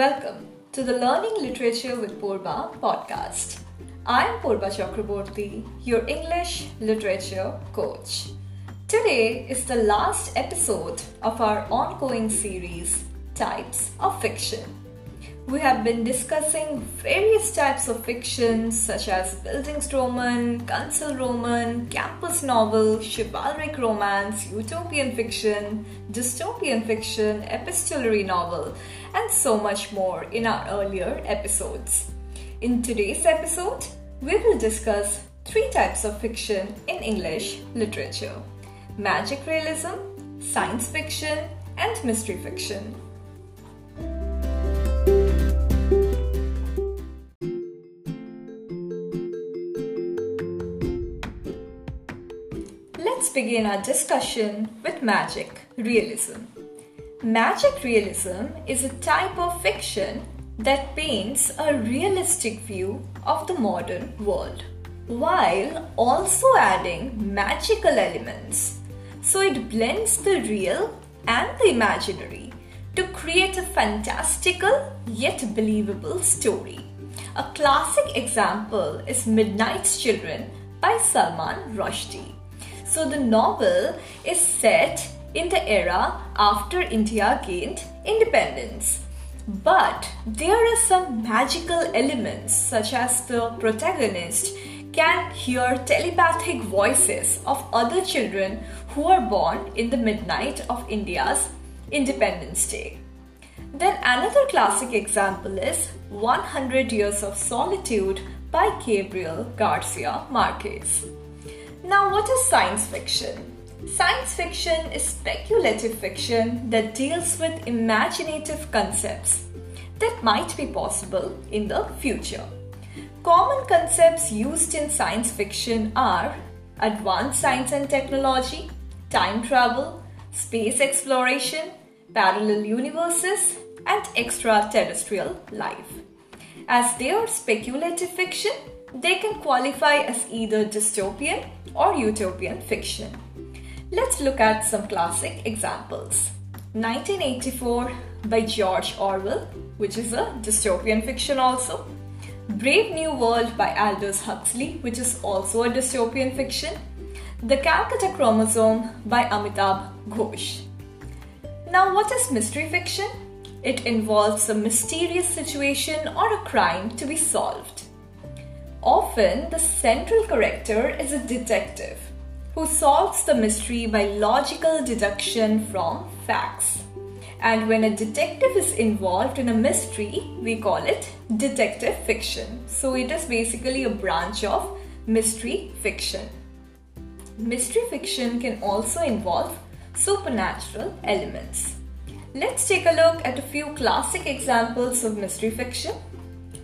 Welcome to the Learning Literature with Purba podcast. I am Purba Chakraborty, your English literature coach. Today is the last episode of our ongoing series, Types of Fiction we have been discussing various types of fiction such as Bildungsroman, Roman, campus novel, chivalric romance, utopian fiction, dystopian fiction, epistolary novel, and so much more in our earlier episodes. In today's episode, we will discuss three types of fiction in English literature magic realism, science fiction, and mystery fiction. Begin our discussion with magic realism. Magic realism is a type of fiction that paints a realistic view of the modern world while also adding magical elements. So it blends the real and the imaginary to create a fantastical yet believable story. A classic example is Midnight's Children by Salman Rushdie. So the novel is set in the era after India gained independence. But there are some magical elements, such as the protagonist can hear telepathic voices of other children who are born in the midnight of India's Independence Day. Then another classic example is 100 Years of Solitude by Gabriel Garcia Marquez. Now, what is science fiction? Science fiction is speculative fiction that deals with imaginative concepts that might be possible in the future. Common concepts used in science fiction are advanced science and technology, time travel, space exploration, parallel universes, and extraterrestrial life. As they are speculative fiction, they can qualify as either dystopian or utopian fiction. Let's look at some classic examples. 1984 by George Orwell, which is a dystopian fiction also. Brave New World by Aldous Huxley, which is also a dystopian fiction. The Calcutta Chromosome by Amitav Ghosh. Now, what is mystery fiction? It involves a mysterious situation or a crime to be solved. Often, the central character is a detective who solves the mystery by logical deduction from facts. And when a detective is involved in a mystery, we call it detective fiction. So it is basically a branch of mystery fiction. Mystery fiction can also involve supernatural elements. Let's take a look at a few classic examples of mystery fiction.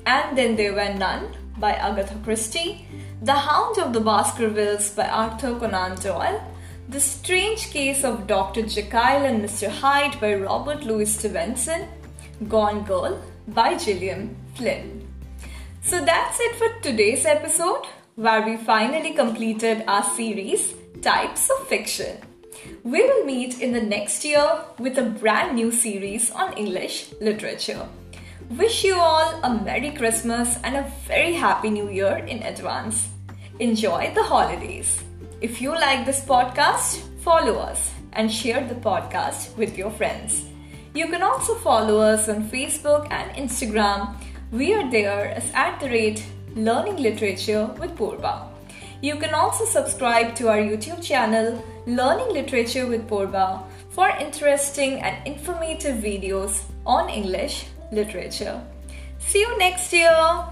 And then there were none by Agatha Christie, The Hound of the Baskervilles by Arthur Conan Doyle, The Strange Case of Dr. Jekyll and Mr. Hyde by Robert Louis Stevenson, Gone Girl by Gillian Flynn. So that's it for today's episode, where we finally completed our series Types of Fiction. We will meet in the next year with a brand new series on English literature. Wish you all a Merry Christmas and a very Happy New Year in advance. Enjoy the holidays. If you like this podcast, follow us and share the podcast with your friends. You can also follow us on Facebook and Instagram. We are there as at the rate Learning Literature with Purba. You can also subscribe to our YouTube channel Learning Literature with Purba for interesting and informative videos on English literature. See you next year.